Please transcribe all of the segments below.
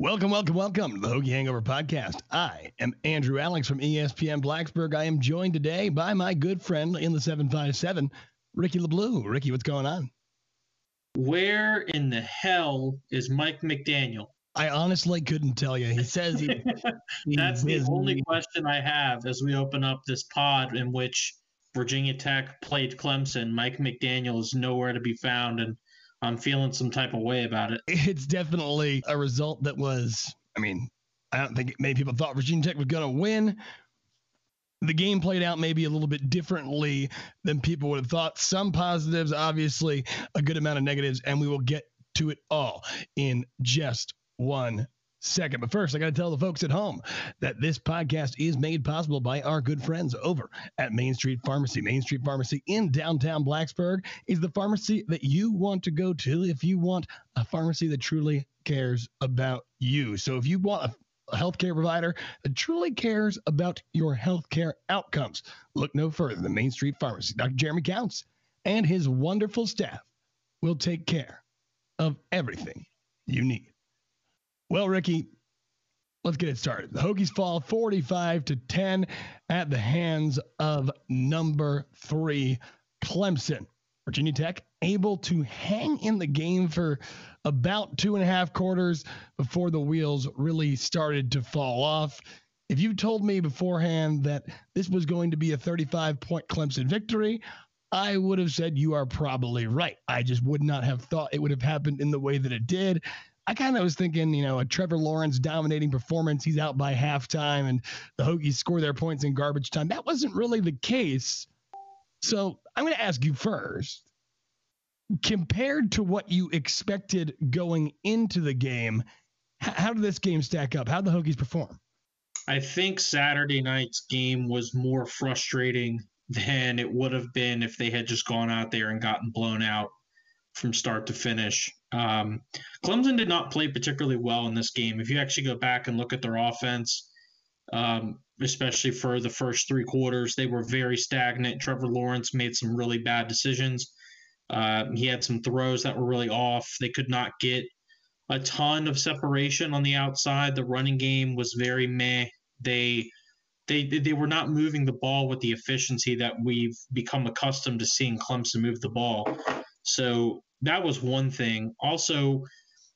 Welcome, welcome, welcome to the Hokie Hangover Podcast. I am Andrew Alex from ESPN Blacksburg. I am joined today by my good friend in the 757, Ricky LaBlue. Ricky, what's going on? Where in the hell is Mike McDaniel? I honestly couldn't tell you. He says he. That's the only question I have as we open up this pod in which Virginia Tech played Clemson. Mike McDaniel is nowhere to be found, and I'm feeling some type of way about it. It's definitely a result that was. I mean, I don't think many people thought Virginia Tech was going to win. The game played out maybe a little bit differently than people would have thought. Some positives, obviously, a good amount of negatives, and we will get to it all in just one second. But first, I got to tell the folks at home that this podcast is made possible by our good friends over at Main Street Pharmacy. Main Street Pharmacy in downtown Blacksburg is the pharmacy that you want to go to if you want a pharmacy that truly cares about you. So if you want a a healthcare provider that truly cares about your healthcare outcomes. Look no further than Main Street Pharmacy. Dr. Jeremy Counts and his wonderful staff will take care of everything you need. Well, Ricky, let's get it started. The Hokies fall 45 to 10 at the hands of number three, Clemson. Virginia Tech able to hang in the game for about two and a half quarters before the wheels really started to fall off. If you told me beforehand that this was going to be a 35 point Clemson victory, I would have said you are probably right. I just would not have thought it would have happened in the way that it did. I kind of was thinking, you know, a Trevor Lawrence dominating performance. He's out by halftime and the Hokies score their points in garbage time. That wasn't really the case. So I'm going to ask you first compared to what you expected going into the game, how did this game stack up? How did the Hokies perform? I think Saturday night's game was more frustrating than it would have been if they had just gone out there and gotten blown out from start to finish. Um, Clemson did not play particularly well in this game. If you actually go back and look at their offense, um, especially for the first three quarters, they were very stagnant. Trevor Lawrence made some really bad decisions. Uh, he had some throws that were really off. They could not get a ton of separation on the outside. The running game was very meh. They they they were not moving the ball with the efficiency that we've become accustomed to seeing Clemson move the ball. So that was one thing. Also,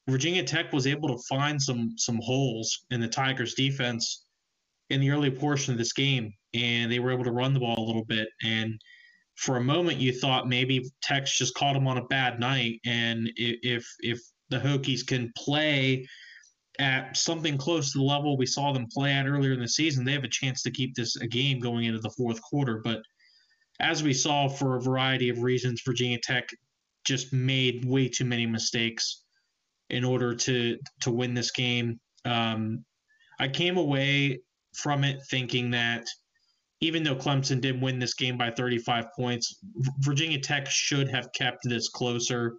Virginia Tech was able to find some some holes in the Tigers defense in the early portion of this game, and they were able to run the ball a little bit. And for a moment, you thought maybe Tech's just caught them on a bad night, and if if the Hokies can play at something close to the level we saw them play at earlier in the season, they have a chance to keep this a game going into the fourth quarter. But as we saw for a variety of reasons, Virginia Tech just made way too many mistakes in order to to win this game. Um, I came away from it thinking that even though Clemson did win this game by 35 points, Virginia Tech should have kept this closer.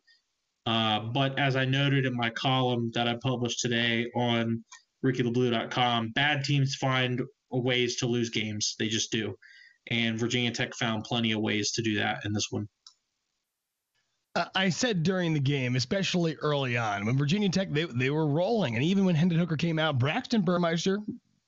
Uh, but as I noted in my column that I published today on RickyLaBlue.com, bad teams find ways to lose games. They just do. And Virginia Tech found plenty of ways to do that in this one. I said during the game, especially early on, when Virginia Tech they, they were rolling, and even when Hendon Hooker came out, Braxton Burmeister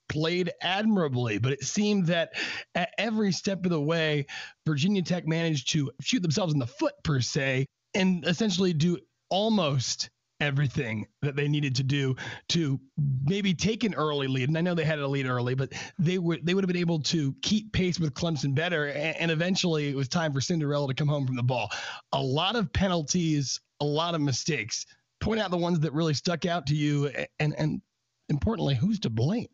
played admirably, but it seemed that at every step of the way, Virginia Tech managed to shoot themselves in the foot per se, and essentially do almost everything that they needed to do to maybe take an early lead. And I know they had a lead early, but they would they would have been able to keep pace with Clemson better. And, and eventually, it was time for Cinderella to come home from the ball. A lot of penalties, a lot of mistakes. Point out the ones that really stuck out to you, and and importantly, who's to blame?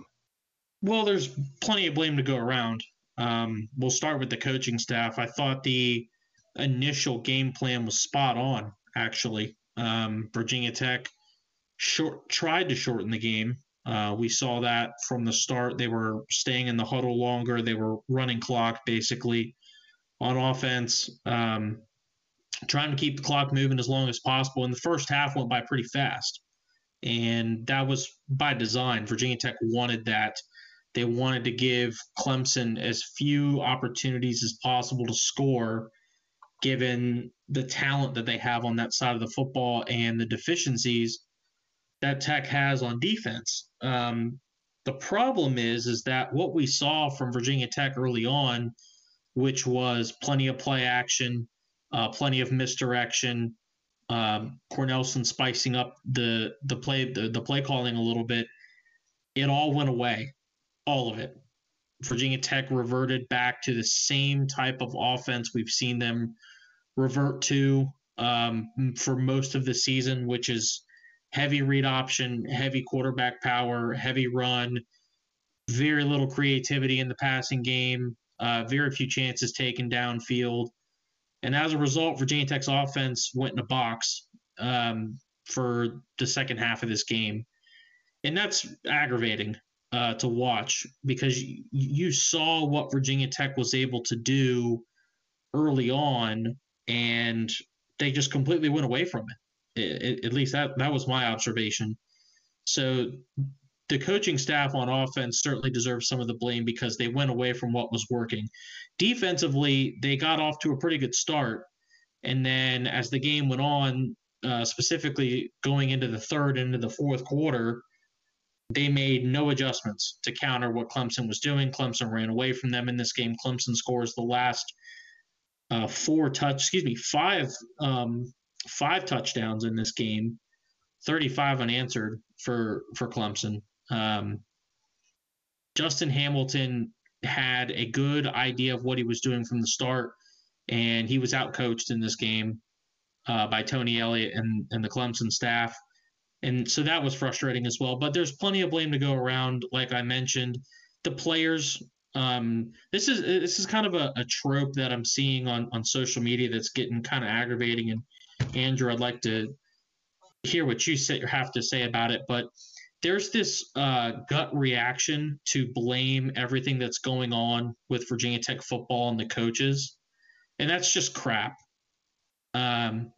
Well, there's plenty of blame to go around. Um, we'll start with the coaching staff. I thought the initial game plan was spot on, actually. Um, Virginia Tech short, tried to shorten the game. Uh, we saw that from the start. They were staying in the huddle longer. They were running clock basically on offense, um, trying to keep the clock moving as long as possible. And the first half went by pretty fast. And that was by design. Virginia Tech wanted that. They wanted to give Clemson as few opportunities as possible to score, given the talent that they have on that side of the football and the deficiencies that Tech has on defense. Um, the problem is, is that what we saw from Virginia Tech early on, which was plenty of play action, uh, plenty of misdirection, um, Cornelsen spicing up the the play the, the play calling a little bit, it all went away, all of it. Virginia Tech reverted back to the same type of offense we've seen them revert to um, for most of the season, which is heavy read option, heavy quarterback power, heavy run, very little creativity in the passing game, uh, very few chances taken downfield. And as a result, Virginia Tech's offense went in a box um, for the second half of this game. And that's aggravating uh, to watch because you, you saw what Virginia Tech was able to do early on, and they just completely went away from it. it at least that, that was my observation. So the coaching staff on offense certainly deserves some of the blame because they went away from what was working. Defensively, they got off to a pretty good start. And then as the game went on, uh, specifically going into the third into the fourth quarter, they made no adjustments to counter what Clemson was doing. Clemson ran away from them in this game. Clemson scores the last uh, four touch, excuse me, five um, five touchdowns in this game, 35 unanswered for for Clemson. Um, Justin Hamilton had a good idea of what he was doing from the start, and he was outcoached in this game uh, by Tony Elliott and, and the Clemson staff. And so that was frustrating as well. But there's plenty of blame to go around, like I mentioned. The players. Um, this is this is kind of a, a trope that I'm seeing on on social media that's getting kind of aggravating. And Andrew, I'd like to hear what you say, have to say about it. But there's this uh, gut reaction to blame everything that's going on with Virginia Tech football and the coaches, and that's just crap. Um,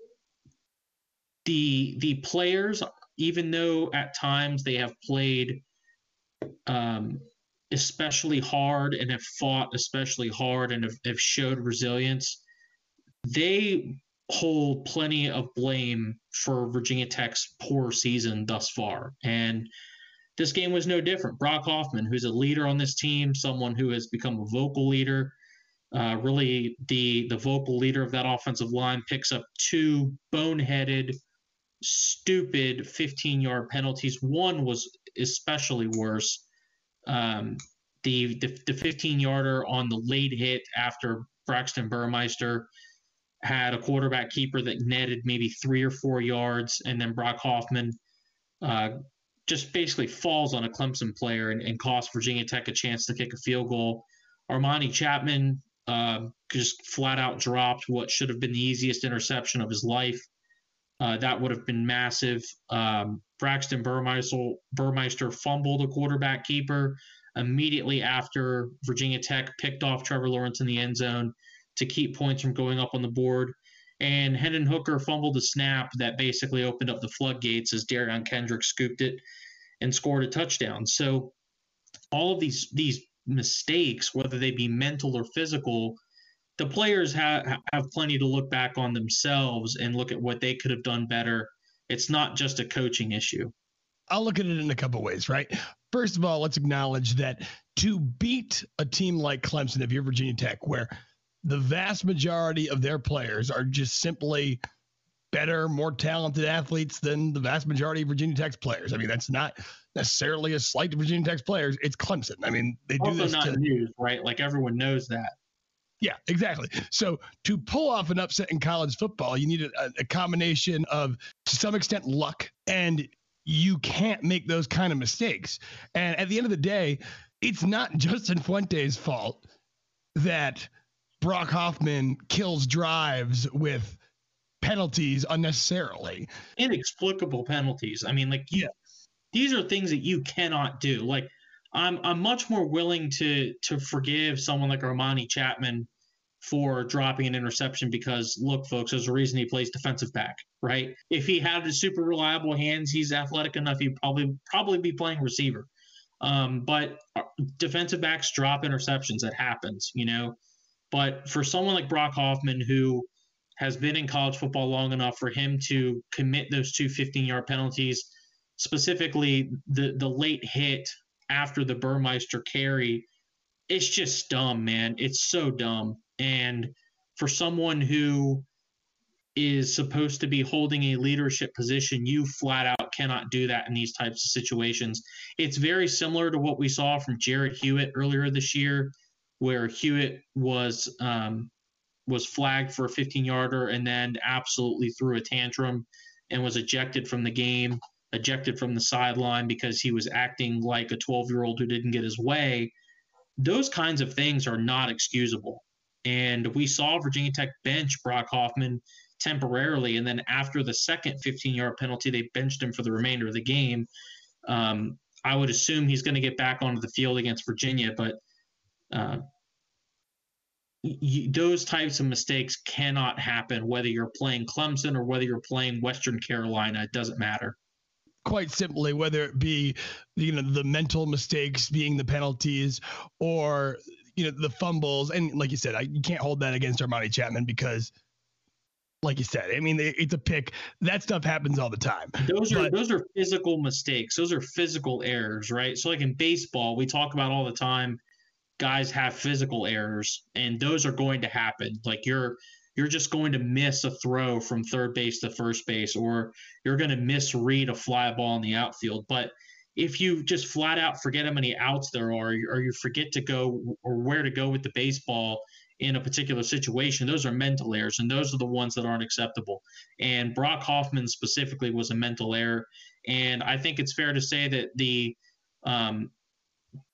the the players, even though at times they have played um, especially hard and have fought especially hard and have, have showed resilience, they hold plenty of blame for Virginia Tech's poor season thus far. And this game was no different. Brock Hoffman, who's a leader on this team, someone who has become a vocal leader, uh, really the the vocal leader of that offensive line, picks up two boneheaded, stupid 15 yard penalties. One was especially worse. Um, the, the the 15 yarder on the late hit after Braxton Burmeister had a quarterback keeper that netted maybe three or four yards, and then Brock Hoffman uh, just basically falls on a Clemson player and, and, costs Virginia Tech a chance to kick a field goal. Armani Chatman uh, just flat out dropped what should have been the easiest interception of his life. Uh, that would have been massive. Um, Braxton Burmeister, Burmeister fumbled a quarterback keeper immediately after Virginia Tech picked off Trevor Lawrence in the end zone to keep points from going up on the board. And Hendon Hooker fumbled a snap that basically opened up the floodgates as Derion Kendrick scooped it and scored a touchdown. So all of these these mistakes, whether they be mental or physical, the players have have plenty to look back on themselves and look at what they could have done better. It's not just a coaching issue. I'll look at it in a couple ways, right? First of all, let's acknowledge that to beat a team like Clemson, if you're Virginia Tech, where the vast majority of their players are just simply better, more talented athletes than the vast majority of Virginia Tech's players. I mean, that's not necessarily a slight to Virginia Tech's players. It's Clemson. I mean, they do also this not to, news, right? Like everyone knows that. Yeah, exactly. So to pull off an upset in college football, you need a, a combination of, to some extent, luck, and you can't make those kind of mistakes. And at the end of the day, it's not Justin Fuente's fault that Brock Hoffman kills drives with penalties unnecessarily. Inexplicable penalties. I mean, like, yeah. These are things that you cannot do. Like I'm I'm much more willing to to forgive someone like Armani Chatman for dropping an interception because look, folks, there's a reason he plays defensive back, right? If he had super reliable hands, he's athletic enough, he'd probably probably be playing receiver. Um, but uh, defensive backs drop interceptions. That happens, you know. But for someone like Brock Hoffman, who has been in college football long enough for him to commit those two 15 yard penalties, specifically the, the late hit after the Burmeister carry, it's just dumb, man. It's so dumb. And for someone who is supposed to be holding a leadership position, you flat out cannot do that in these types of situations. It's very similar to what we saw from Jarrod Hewitt earlier this year, where Hewitt was um, was flagged for a 15 yarder and then absolutely threw a tantrum and was ejected from the game, ejected from the sideline because he was acting like a 12 year old who didn't get his way. Those kinds of things are not excusable. And we saw Virginia Tech bench Brock Hoffman temporarily. And then after the second 15 yard penalty, they benched him for the remainder of the game. Um, I would assume he's going to get back onto the field against Virginia, but uh, those types of mistakes cannot happen whether you're playing Clemson or whether you're playing Western Carolina. It doesn't matter. Quite simply, whether it be you know the mental mistakes being the penalties or you know the fumbles, and like you said, I, you can't hold that against Armani Chatman because like you said. I mean, it's a pick. That stuff happens all the time. Those are but, those are physical mistakes. Those are physical errors, right? So, like in baseball, we talk about all the time. Guys have physical errors, and those are going to happen. Like you're you're just going to miss a throw from third base to first base, or you're going to misread a fly ball in the outfield. But if you just flat out forget how many outs there are, or you forget to go or where to go with the baseball in a particular situation, those are mental errors, and those are the ones that aren't acceptable. And Brock Hoffman specifically was a mental error, and I think it's fair to say that the um,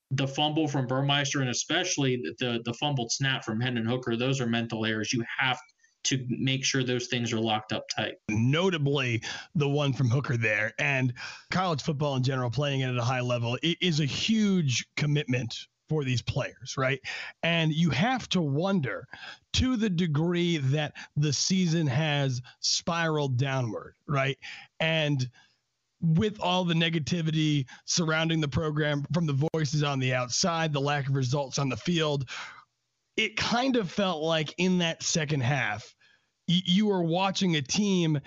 the fumble from Burmeister and especially the the fumbled snap from Hendon Hooker, those are mental errors. You have to make sure those things are locked up tight. Notably, the one from Hooker there, and college football in general, playing it at a high level, is a huge commitment for these players, right? And you have to wonder to the degree that the season has spiraled downward, right? And with all the negativity surrounding the program from the voices on the outside, the lack of results on the field, it kind of felt like in that second half, y- you were watching a team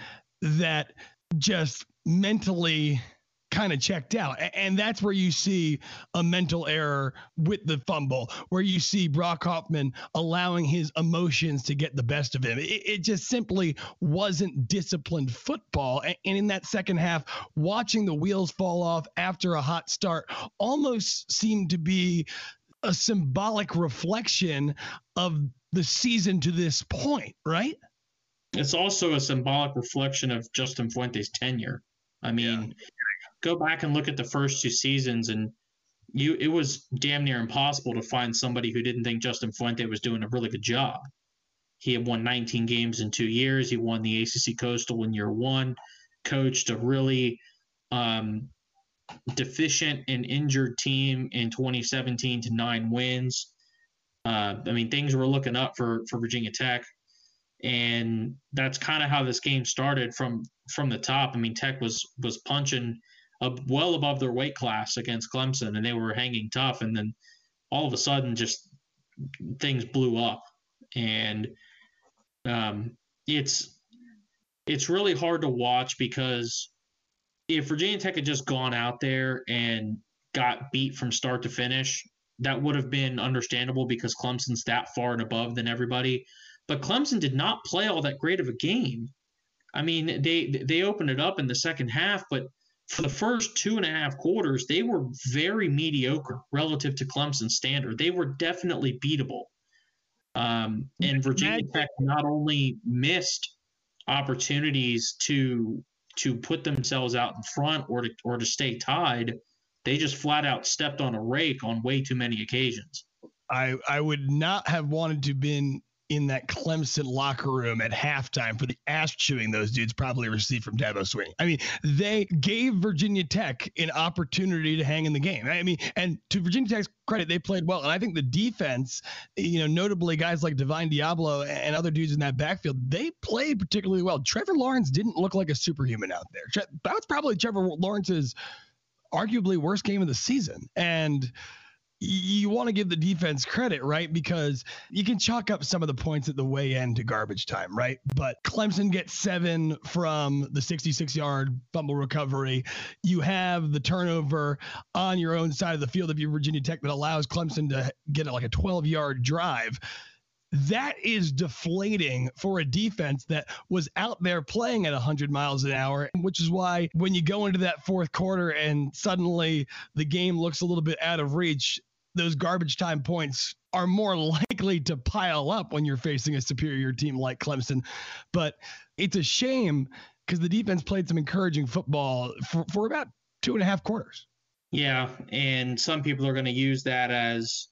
that just mentally kind of checked out. And that's where you see a mental error with the fumble, where you see Brock Hoffman allowing his emotions to get the best of him. It, it, just simply wasn't disciplined football. And in that second half, watching the wheels fall off after a hot start almost seemed to be a symbolic reflection of the season to this point, right? It's also a symbolic reflection of Justin Fuente's tenure. I mean, yeah go back and look at the first two seasons and you it was damn near impossible to find somebody who didn't think Justin Fuente was doing a really good job. He had won 19 games in two years. He won the ACC Coastal in year one, coached a really um, deficient and injured team in 2017 to nine wins. Uh, I mean, things were looking up for for Virginia Tech, and that's kind of how this game started from from the top. I mean, Tech was was punching uh, well above their weight class against Clemson, and they were hanging tough. And then all of a sudden, just things blew up, and um, it's it's really hard to watch because if Virginia Tech had just gone out there and got beat from start to finish, that would have been understandable because Clemson's that far and above than everybody. But Clemson did not play all that great of a game. I mean, they they opened it up in the second half, but for the first two and a half quarters, they were very mediocre relative to Clemson standard. They were definitely beatable. Um, and Virginia Tech not only missed opportunities to to put themselves out in front or to or to stay tied, they just flat out stepped on a rake on way too many occasions. I I would not have wanted to been in that Clemson locker room at halftime for the ass chewing those dudes probably received from Dabo Swinney. I mean, they gave Virginia Tech an opportunity to hang in the game. I mean, and to Virginia Tech's credit, they played well. And I think the defense, you know, notably guys like Divine Deablo and other dudes in that backfield, they played particularly well. Trevor Lawrence didn't look like a superhuman out there. That was probably Trevor Lawrence's arguably worst game of the season. And you want to give the defense credit, right? Because you can chalk up some of the points at the way end to garbage time, right? But Clemson gets seven from the 66 yard fumble recovery. You have the turnover on your own side of the field of your Virginia Tech that allows Clemson to get like a 12 yard drive. That is deflating for a defense that was out there playing at 100 miles an hour, which is why when you go into that fourth quarter and suddenly the game looks a little bit out of reach, those garbage time points are more likely to pile up when you're facing a superior team like Clemson. But it's a shame because the defense played some encouraging football for, for about two and a half quarters. Yeah. And some people are going to use that as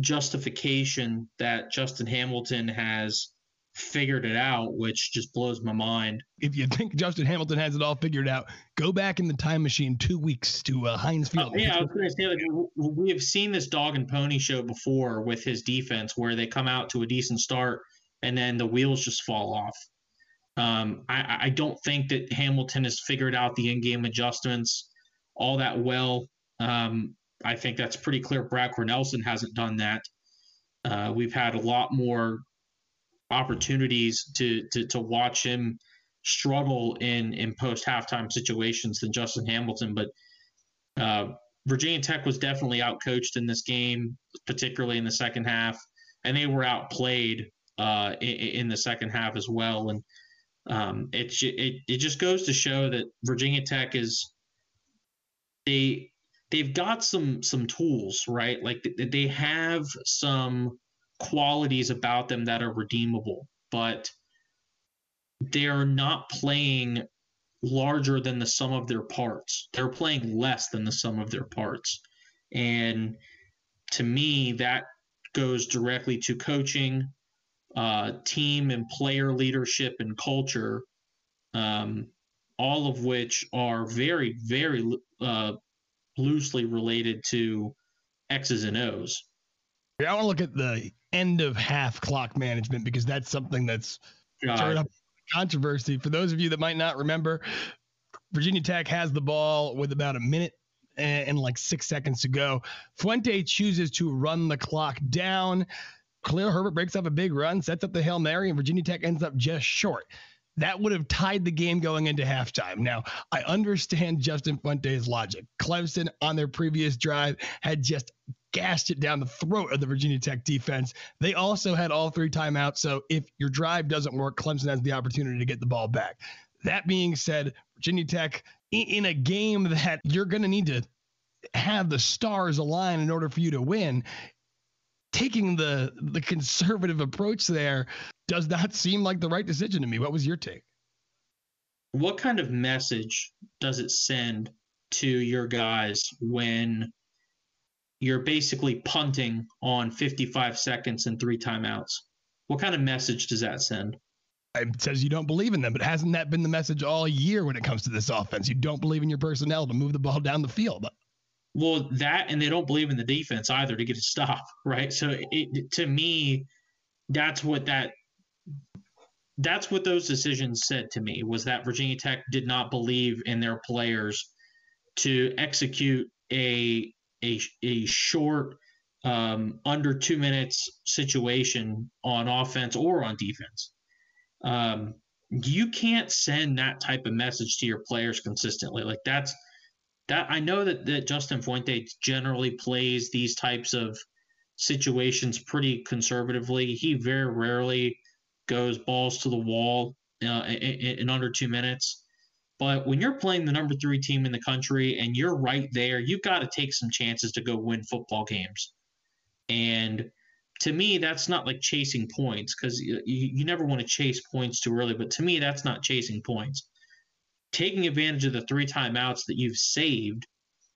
justification that Justin Hamilton has figured it out, which just blows my mind. If you think Justin Hamilton has it all figured out, go back in the time machine two weeks to uh, Heinz Field. Uh, yeah, I was going to say, like, we have seen this dog and pony show before with his defense where they come out to a decent start and then the wheels just fall off. Um, I, I don't think that Hamilton has figured out the in game adjustments all that well. Um, I think that's pretty clear. Brad Cornelsen hasn't done that. Uh, we've had a lot more opportunities to to to watch him struggle in in post halftime situations than Justin Hamilton, but uh, Virginia Tech was definitely outcoached in this game, particularly in the second half, and they were outplayed uh, in, in, the second half as well. And um, it, it it just goes to show that Virginia Tech is they they've got some some tools, right? Like they have some qualities about them that are redeemable, but they're not playing larger than the sum of their parts. They're playing less than the sum of their parts. And to me, that goes directly to coaching, uh, team and player leadership and culture, um, all of which are very, very uh, loosely related to X's and O's. I want to look at the end of half clock management because that's something that's controversy. For those of you that might not remember, Virginia Tech has the ball with about a minute and like six seconds to go. Fuente chooses to run the clock down. Khalil Herbert breaks up a big run, sets up the Hail Mary, and Virginia Tech ends up just short. That would have tied the game going into halftime. Now, I understand Justin Fuente's logic. Clemson on their previous drive had just gashed it down the throat of the Virginia Tech defense. They also had all three timeouts. So if your drive doesn't work, Clemson has the opportunity to get the ball back. That being said, Virginia Tech, in a game that you're going to need to have the stars align in order for you to win, taking the the conservative approach there does not seem like the right decision to me. What was your take? What kind of message does it send to your guys when you're basically punting on 55 seconds and three timeouts. What kind of message does that send? It says you don't believe in them, but hasn't that been the message all year when it comes to this offense? You don't believe in your personnel to move the ball down the field. Well, that and they don't believe in the defense either to get a stop, right? So it, to me, that's what that that's what those decisions said to me was that Virginia Tech did not believe in their players to execute a a, a short, um, under two minutes situation on offense or on defense. Um, you can't send that type of message to your players consistently. Like that's that I know that, that Justin Fuente generally plays these types of situations pretty conservatively. He very rarely goes balls to the wall uh, in, in, under two minutes. But when you're playing the number three team in the country and you're right there, you've got to take some chances to go win football games. And to me, that's not like chasing points because you, you never want to chase points too early. But to me, that's not chasing points. Taking advantage of the three timeouts that you've saved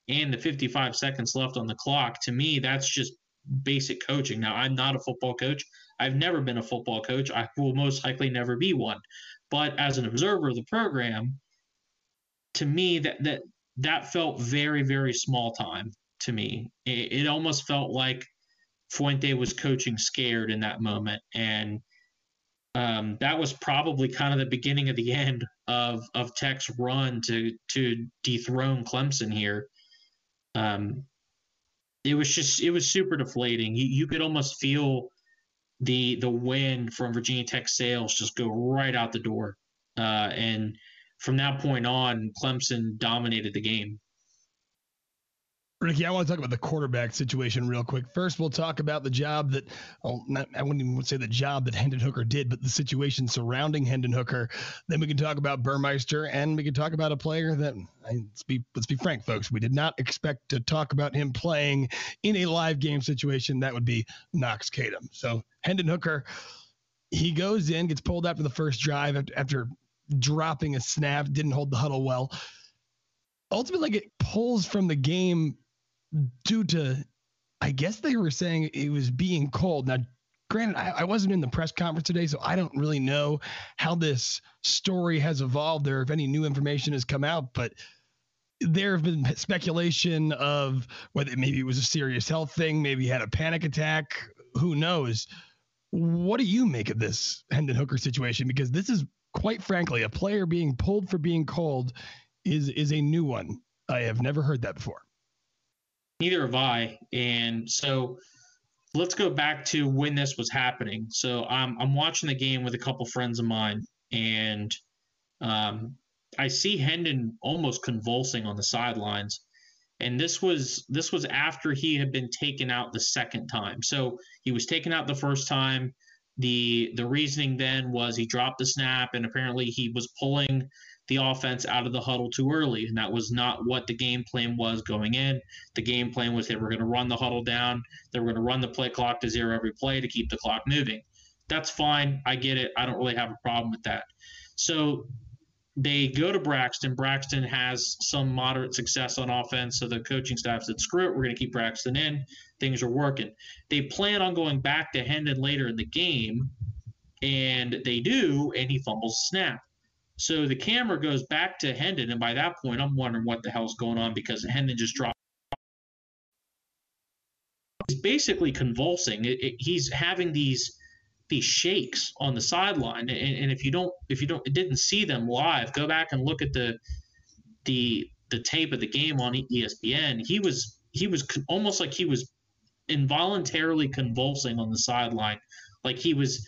and the 55 seconds left on the clock, to me, that's just basic coaching. Now, I'm not a football coach. I've never been a football coach. I will most likely never be one. But as an observer of the program, to me, that that that felt very, very small time to me. It, it almost felt like Fuente was coaching scared in that moment, and um, that was probably kind of the beginning of the end of of Tech's run to to dethrone Clemson here. Um, it was just it was super deflating. You, you could almost feel the the wind from Virginia Tech sails just go right out the door, uh, and from that point on, Clemson dominated the game. Ricky, I want to talk about the quarterback situation real quick. First, we'll talk about the job that, well, not, I wouldn't even say the job that Hendon Hooker did, but the situation surrounding Hendon Hooker. Then we can talk about Burmeister, and we can talk about a player that, let's be let's be frank, folks, we did not expect to talk about him playing in a live game situation. That would be Knox Kadum. So Hendon Hooker, he goes in, gets pulled after the first drive after, after dropping a snap, didn't hold the huddle well ultimately like it pulls from the game due to, I guess they were saying it was being cold. Now, granted, I, I, wasn't in the press conference today, so I don't really know how this story has evolved or if any new information has come out, but there have been speculation of whether maybe it was a serious health thing, maybe had a panic attack, who knows. What do you make of this Hendon Hooker situation? Because this is quite frankly a player being pulled for being cold is is a new one. I have never heard that before. Neither have I. And so let's go back to when this was happening. So I'm I'm watching the game with a couple friends of mine, and um, I see Hendon almost convulsing on the sidelines. And this was this was after he had been taken out the second time. So he was taken out the first time. The the reasoning then was he dropped the snap and apparently he was pulling the offense out of the huddle too early. And that was not what the game plan was going in. The game plan was they were going to run the huddle down, they were going to run the play clock to zero every play to keep the clock moving. That's fine. I get it. I don't really have a problem with that. So they go to Braxton. Braxton has some moderate success on offense. So the coaching staff said, screw it, we're going to keep Braxton in. Things are working. They plan on going back to Hendon later in the game, and they do, and he fumbles snap. So the camera goes back to Hendon, and by that point, I'm wondering what the hell's going on because Hendon just dropped. He's basically convulsing. It, it, he's having these these shakes on the sideline, and, and if you don't if you don't didn't see them live, go back and look at the the the tape of the game on ESPN. He was he was almost like he was involuntarily convulsing on the sideline, like he was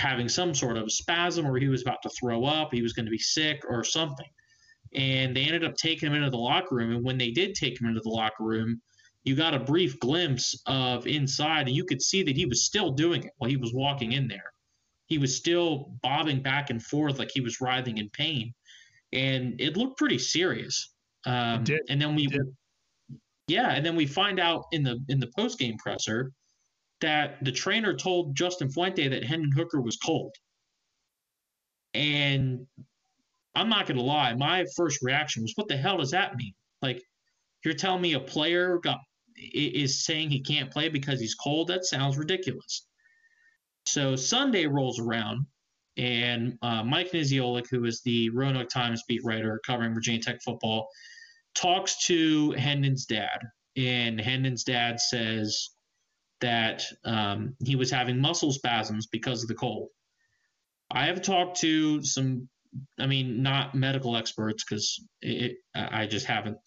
having some sort of spasm or he was about to throw up, he was going to be sick or something. And they ended up taking him into the locker room. And when they did take him into the locker room, you got a brief glimpse of inside, and you could see that he was still doing it while he was walking in there. He was still bobbing back and forth like he was writhing in pain, and it looked pretty serious. Um, and then we, yeah, and then we find out in the in the post game presser that the trainer told Justin Fuente that Hendon Hooker was cold. And I'm not going to lie, my first reaction was, what the hell does that mean? Like, you're telling me a player got is saying he can't play because he's cold? That sounds ridiculous. So Sunday rolls around, and uh, Mike Niziolek, who is the Roanoke Times beat writer covering Virginia Tech football, talks to Hendon's dad. And Hendon's dad says, that um, he was having muscle spasms because of the cold. I have talked to some, I mean, not medical experts because I just haven't,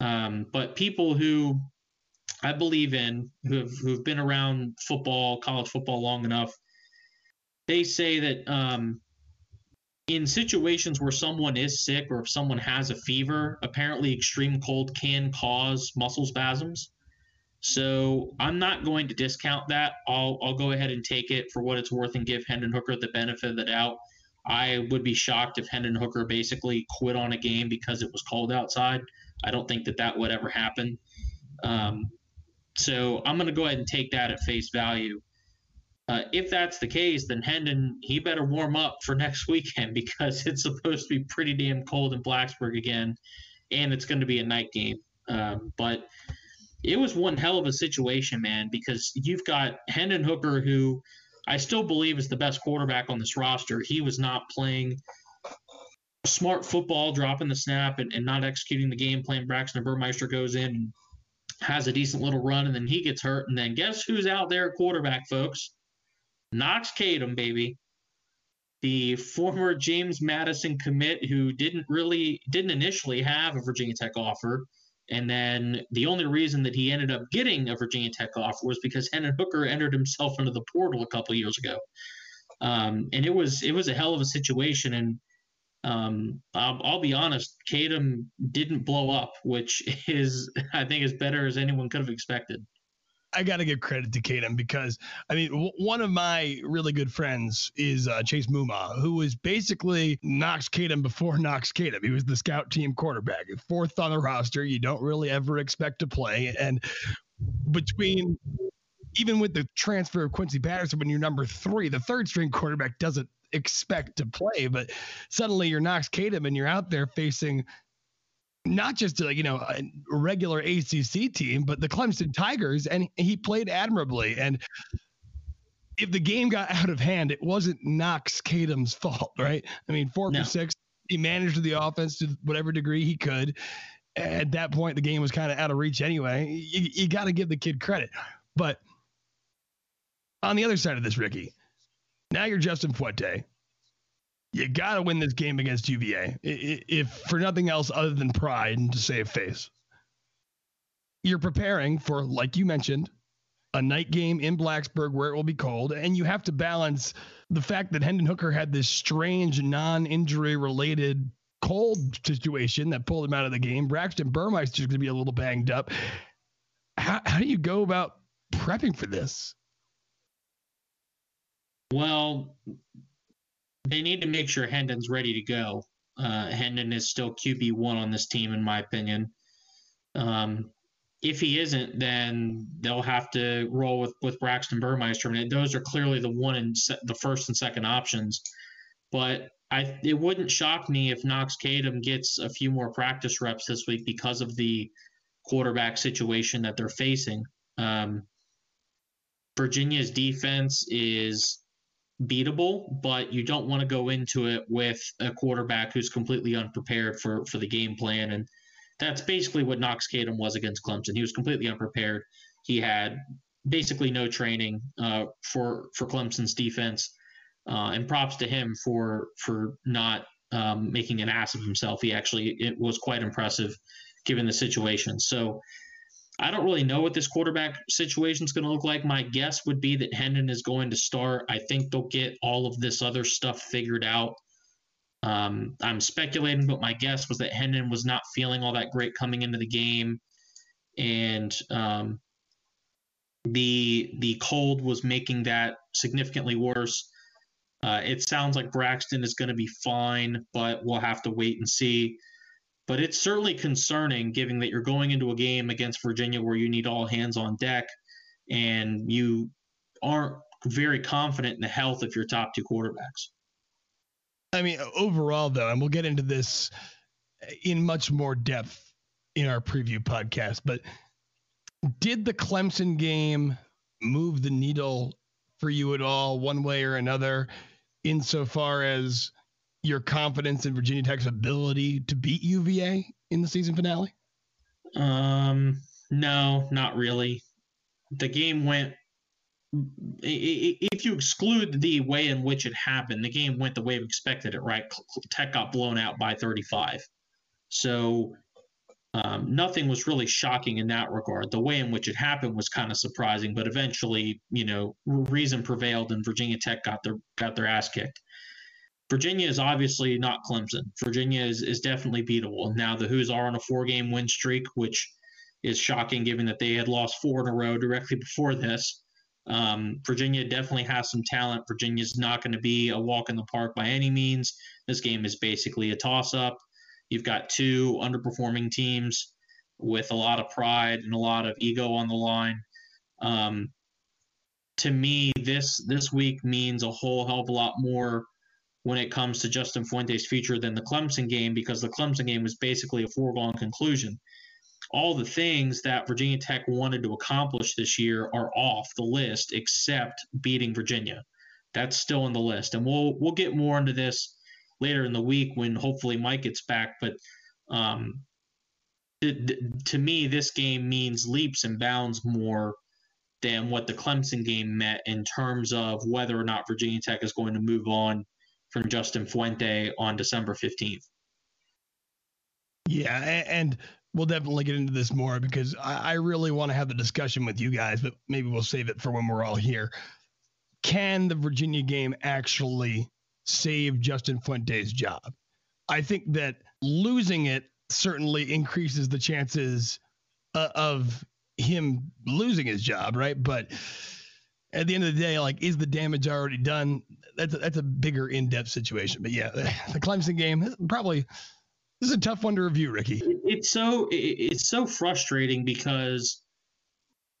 um, but people who I believe in who have who've been around football, college football long enough. They say that um, in situations where someone is sick or if someone has a fever, apparently extreme cold can cause muscle spasms. So I'm not going to discount that. I'll I'll go ahead and take it for what it's worth and give Hendon Hooker the benefit of the doubt. I would be shocked if Hendon Hooker basically quit on a game because it was cold outside. I don't think that that would ever happen. Um, so I'm going to go ahead and take that at face value. Uh, if that's the case, then Hendon he better warm up for next weekend because it's supposed to be pretty damn cold in Blacksburg again, and it's going to be a night game. Um, but it was one hell of a situation, man, because you've got Hendon Hooker, who I still believe is the best quarterback on this roster. He was not playing smart football, dropping the snap and, and not executing the game plan. Braxton Burmeister goes in, has a decent little run, and then he gets hurt. And then guess who's out there at quarterback, folks? Knox Kadum, baby. The former James Madison commit who didn't really didn't initially have a Virginia Tech offer and then the only reason that he ended up getting a Virginia Tech offer was because Hendon Hooker entered himself into the portal a couple years ago. Um, and it was it was a hell of a situation. And um, I'll, I'll, be honest, Kadum didn't blow up, which is I think as better as anyone could have expected. I got to give credit to Kadum because I mean, w- one of my really good friends is uh, Chase Muma, who was basically Knox Kadum before Knox Kadum. He was the scout team quarterback, fourth on the roster. You don't really ever expect to play, and between even with the transfer of Quincy Patterson, when you're number three, the third string quarterback doesn't expect to play, but suddenly you're Knox Kadum and you're out there facing not just like you know a regular ACC team, but the Clemson Tigers, and he played admirably. And if the game got out of hand, it wasn't Knox Kadum's fault, right? I mean, four no. for six, he managed the offense to whatever degree he could. At that point, the game was kind of out of reach anyway. You, you got to give the kid credit, but on the other side of this, Ricky, now you're Justin Fuente you got to win this game against UVA, if for nothing else other than pride and to save face. You're preparing for, like you mentioned, a night game in Blacksburg where it will be cold, and you have to balance the fact that Hendon Hooker had this strange non-injury related cold situation that pulled him out of the game. Braxton Burmeister's just going to be a little banged up. How, how do you go about prepping for this? Well, they need to make sure Hendon's ready to go. Uh, Hendon is still QB one on this team, in my opinion. Um, if he isn't, then they'll have to roll with with Braxton Burmeister. Mean, those are clearly the one and se- the first and second options. But I it wouldn't shock me if Knox Kadum gets a few more practice reps this week because of the quarterback situation that they're facing. Um, Virginia's defense is beatable, but you don't want to go into it with a quarterback who's completely unprepared for for the game plan. And that's basically what Knox Kadum was against Clemson. He was completely unprepared. He had basically no training uh, for for Clemson's defense. Uh, and props to him for for not um, making an ass of himself. He actually it was quite impressive given the situation. So I don't really know what this quarterback situation is going to look like. My guess would be that Hendon is going to start. I think they'll get all of this other stuff figured out. Um, I'm speculating, but my guess was that Hendon was not feeling all that great coming into the game, and um, the the cold was making that significantly worse. Uh, it sounds like Braxton is going to be fine, but we'll have to wait and see. But it's certainly concerning given that you're going into a game against Virginia where you need all hands on deck and you aren't very confident in the health of your top two quarterbacks. I mean, overall, though, and we'll get into this in much more depth in our preview podcast, but did the Clemson game move the needle for you at all, one way or another, insofar as your confidence in Virginia Tech's ability to beat UVA in the season finale? Um, no, not really. The game went. If you exclude the way in which it happened, the game went the way we expected it. Right, Tech got blown out by 35, so um, nothing was really shocking in that regard. The way in which it happened was kind of surprising, but eventually, you know, reason prevailed and Virginia Tech got their got their ass kicked. Virginia is obviously not Clemson. Virginia is, is definitely beatable. Now the Hoos are on a four game win streak, which is shocking given that they had lost four in a row directly before this. Um, Virginia definitely has some talent. Virginia's not going to be a walk in the park by any means. This game is basically a toss up. You've got two underperforming teams with a lot of pride and a lot of ego on the line. Um, to me, this this week means a whole hell of a lot more when it comes to Justin Fuente's future than the Clemson game because the Clemson game was basically a foregone conclusion. all the things that Virginia Tech wanted to accomplish this year are off the list, except beating Virginia. That's still on the list, and we'll we'll get more into this later in the week when hopefully Mike gets back. But um, to me, this game means leaps and bounds more than what the Clemson game met in terms of whether or not Virginia Tech is going to move on from Justin Fuente on December 15th. Yeah, and we'll definitely get into this more because I really want to have the discussion with you guys, but maybe we'll save it for when we're all here. Can the Virginia game actually save Justin Fuente's job? I think that losing it certainly increases the chances uh, of him losing his job, right? But at the end of the day, like, is the damage already done? That's a, that's a bigger in-depth situation. But yeah, the Clemson game probably this is a tough one to review, Ricky. It's so it's so frustrating because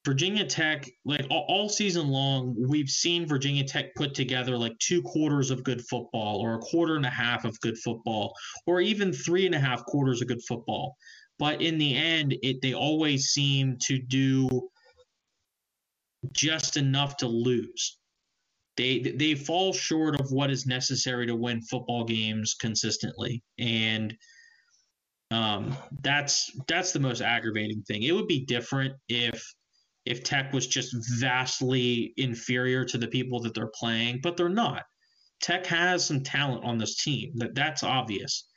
Virginia Tech, like all, all, season long, we've seen Virginia Tech put together like two quarters of good football, or a quarter and a half of good football, or even three and a half quarters of good football. But in the end, it they always seem to do just enough to lose. They they fall short of what is necessary to win football games consistently, and um, that's that's the most aggravating thing. It would be different if if Tech was just vastly inferior to the people that they're playing, but they're not. Tech has some talent on this team. That that's obvious,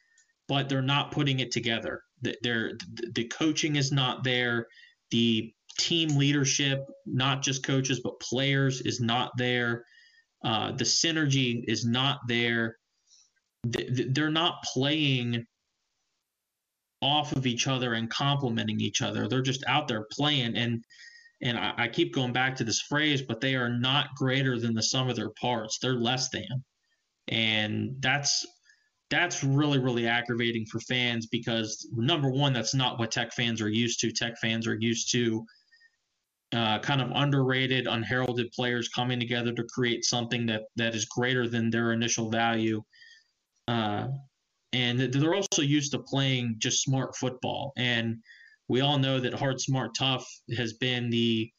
but they're not putting it together. They're, the coaching is not there. The team leadership, not just coaches but players, is not there. Uh, the synergy is not there. They're not playing off of each other and complementing each other. They're just out there playing and and I, I, keep going back to this phrase, but they are not greater than the sum of their parts. They're less than. And that's that's really, really aggravating for fans because number one, that's not what tech fans are used to. Tech fans are used to uh, kind of underrated, unheralded players coming together to create something that that is greater than their initial value. Uh, and they're also used to playing just smart football. And we all know that hard, smart, tough has been the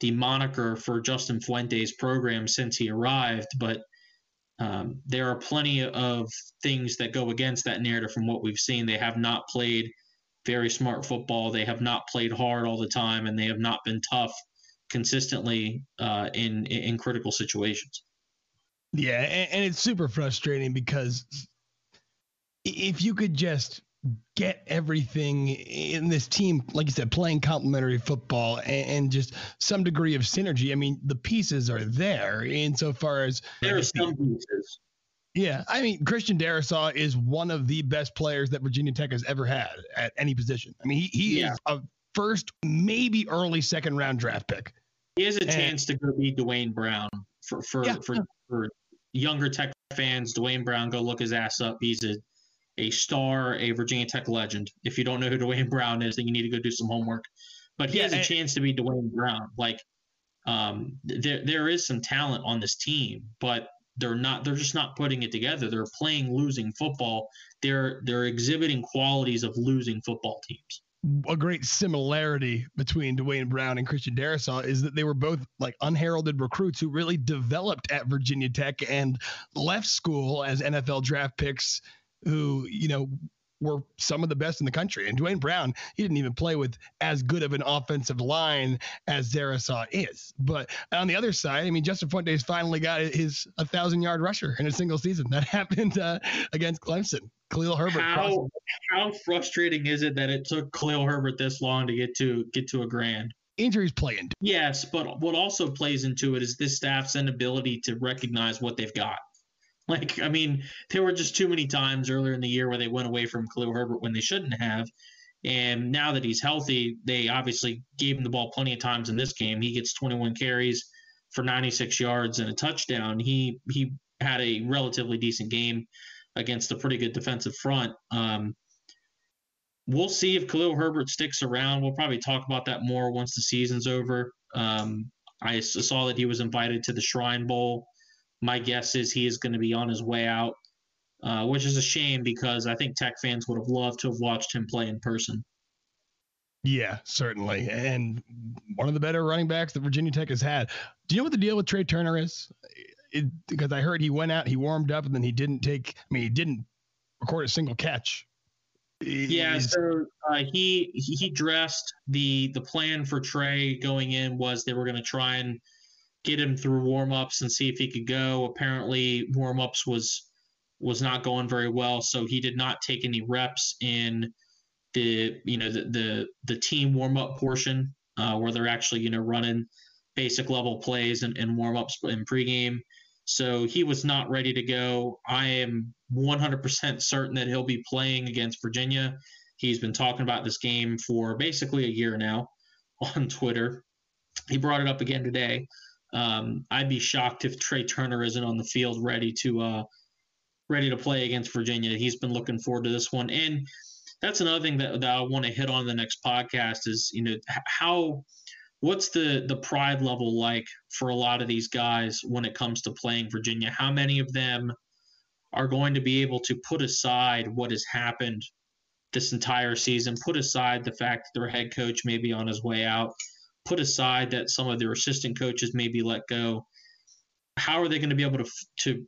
the moniker for Justin Fuente's program since he arrived. But um, there are plenty of things that go against that narrative from what we've seen. They have not played very smart football. They have not played hard all the time, and they have not been tough consistently uh, in in critical situations. Yeah, and, and it's super frustrating because if you could just get everything in this team, like you said, playing complementary football and, and, just some degree of synergy. I mean, the pieces are there insofar as there are some pieces. Yeah, I mean, Christian Darrisaw is one of the best players that Virginia Tech has ever had at any position. I mean, he, he yeah. is a first, maybe early second round draft pick. He has a and, chance to go beat Duane Brown for for, yeah. for for younger Tech fans. Duane Brown, go look his ass up. He's a a star, a Virginia Tech legend. If you don't know who Duane Brown is, then you need to go do some homework. But he yeah, has a chance to be Duane Brown. Like, um, there there is some talent on this team, but they're not. They're just not putting it together. They're playing losing football. They're they're exhibiting qualities of losing football teams. A great similarity between Duane Brown and Christian Darrisaw is that they were both like unheralded recruits who really developed at Virginia Tech and left school as NFL draft picks who, you know, were some of the best in the country. And Duane Brown, he didn't even play with as good of an offensive line as Darrisaw is. But on the other side, I mean, Justin Fuentes finally got his 1,000 yard rusher in a single season. That happened uh, against Clemson. Khalil Herbert. How, how frustrating is it that it took Khalil Herbert this long to get to get to a grand? Injuries play into. Yes, but what also plays into it is this staff's inability to recognize what they've got. Like, I mean, there were just too many times earlier in the year where they went away from Khalil Herbert when they shouldn't have. And now that he's healthy, they obviously gave him the ball plenty of times in this game. He gets 21 carries for 96 yards and a touchdown. He he had a relatively decent game against a pretty good defensive front. Um, we'll see if Khalil Herbert sticks around. We'll probably talk about that more once the season's over. Um, I saw that he was invited to the Shrine Bowl my guess is he is going to be on his way out, uh, which is a shame because I think Tech fans would have loved to have watched him play in person. Yeah, certainly. And one of the better running backs that Virginia Tech has had. Do you know what the deal with Tre Turner is? It, because I heard he went out, he warmed up, and then he didn't take, I mean, he didn't record a single catch. Yeah, so uh, he he dressed the the plan for Tre going in was they were going to try and get him through warmups and see if he could go. Apparently, warmups was was not going very well, so he did not take any reps in the you know the the, the team warm up portion uh, where they're actually you know running basic level plays and, and warm ups in pregame. So he was not ready to go. I am 100% certain that he'll be playing against Virginia. He's been talking about this game for basically a year now on Twitter. He brought it up again today. Um, I'd be shocked if Tre Turner isn't on the field ready to uh, ready to play against Virginia. He's been looking forward to this one, and that's another thing that, that I want to hit on the next podcast is you know how what's the the pride level like for a lot of these guys when it comes to playing Virginia? How many of them are going to be able to put aside what has happened this entire season, put aside the fact that their head coach may be on his way out, put aside that some of their assistant coaches may be let go. How are they going to be able to to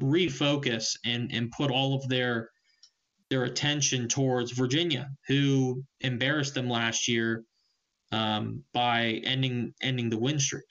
refocus and and put all of their their attention towards Virginia, who embarrassed them last year um, by ending ending the win streak?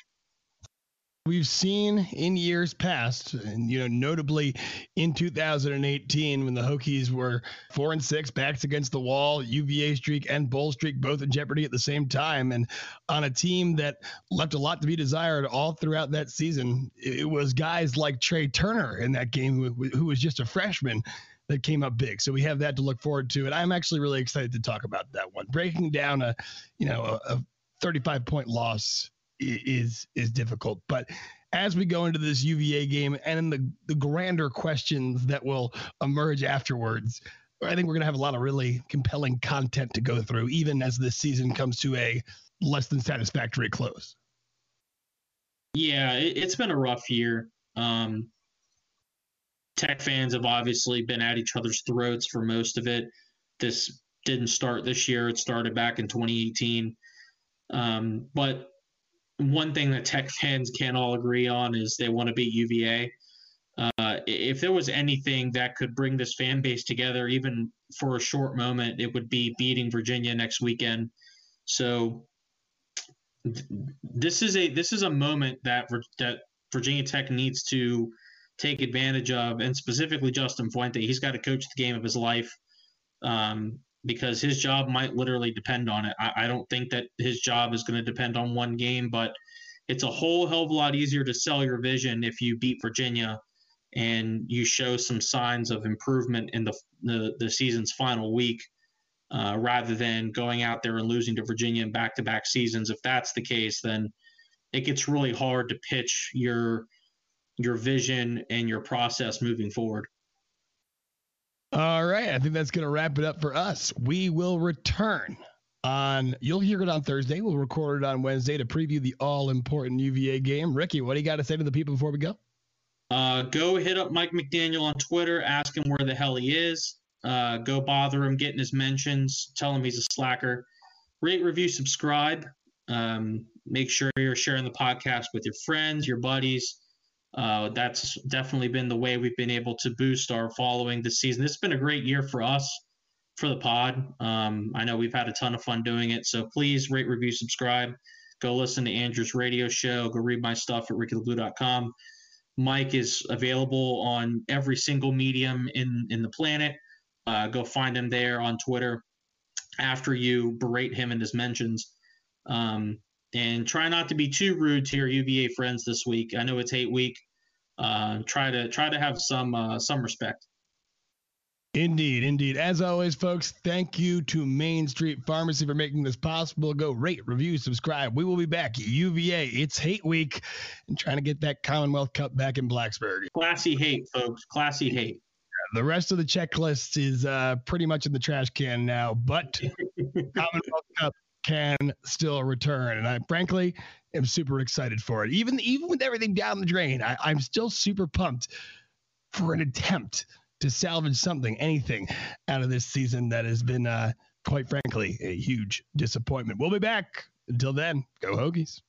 We've seen in years past, and you know, notably in 2018 when the Hokies were four and six, backs against the wall, UVA streak and bowl streak both in jeopardy at the same time, and on a team that left a lot to be desired all throughout that season. It was guys like Tre Turner in that game, who, who was just a freshman. That came up big, so we have that to look forward to, and I'm actually really excited to talk about that one. Breaking down a, you know, a, a 35 point loss is is difficult. But as we go into this UVA game and the the grander questions that will emerge afterwards, I think we're going to have a lot of really compelling content to go through, even as this season comes to a less than satisfactory close. Yeah, it, has been a rough year. Um, Tech fans have obviously been at each other's throats for most of it. This didn't start this year; it started back in 2018. Um, but one thing that Tech fans can't all agree on is they want to beat UVA. Uh, if there was anything that could bring this fan base together, even for a short moment, it would be beating Virginia next weekend. So this is a this is a moment that that Virginia Tech needs to take advantage of, and specifically Justin Fuente. He's got to coach the game of his life. Um, because his job might literally depend on it. I, I don't think that his job is going to depend on one game, but it's a whole hell of a lot easier to sell your vision if you beat Virginia and you show some signs of improvement in the the, the season's final week, uh, rather than going out there and losing to Virginia in back-to-back seasons. If that's the case, then it gets really hard to pitch your your vision and your process moving forward. All right. I think that's going to wrap it up for us. We will return on, you'll hear it on Thursday. We'll record it on Wednesday to preview the all important UVA game. Ricky, what do you got to say to the people before we go? Uh, go hit up Mike McDaniel on Twitter, ask him where the hell he is. Uh, go bother him, getting his mentions, tell him he's a slacker. Rate, review, subscribe. Um, make sure you're sharing the podcast with your friends, your buddies. Uh, that's definitely been the way we've been able to boost our following this season. It's been a great year for us for the pod. Um, I know we've had a ton of fun doing it. So please rate, review, subscribe. Go listen to Andrew's radio show. Go read my stuff at RickyLaBlue.com. Mike is available on every single medium in, in the planet. Uh, go find him there on Twitter after you berate him in his mentions. Um, and try not to be too rude to your UVA friends this week. I know it's hate week. Uh, try to try to have some uh, some respect. Indeed, indeed. As always, folks, thank you to Main Street Pharmacy for making this possible. Go rate, review, subscribe. We will be back. UVA, it's hate week and trying to get that Commonwealth Cup back in Blacksburg. Classy hate, folks. Classy hate. The rest of the checklist is uh, pretty much in the trash can now, but Commonwealth Cup can still return. And I frankly am super excited for it. Even even with everything down the drain, I, I'm still super pumped for an attempt to salvage something, anything out of this season that has been uh, quite frankly, a huge disappointment. We'll be back. Until then, go Hokies.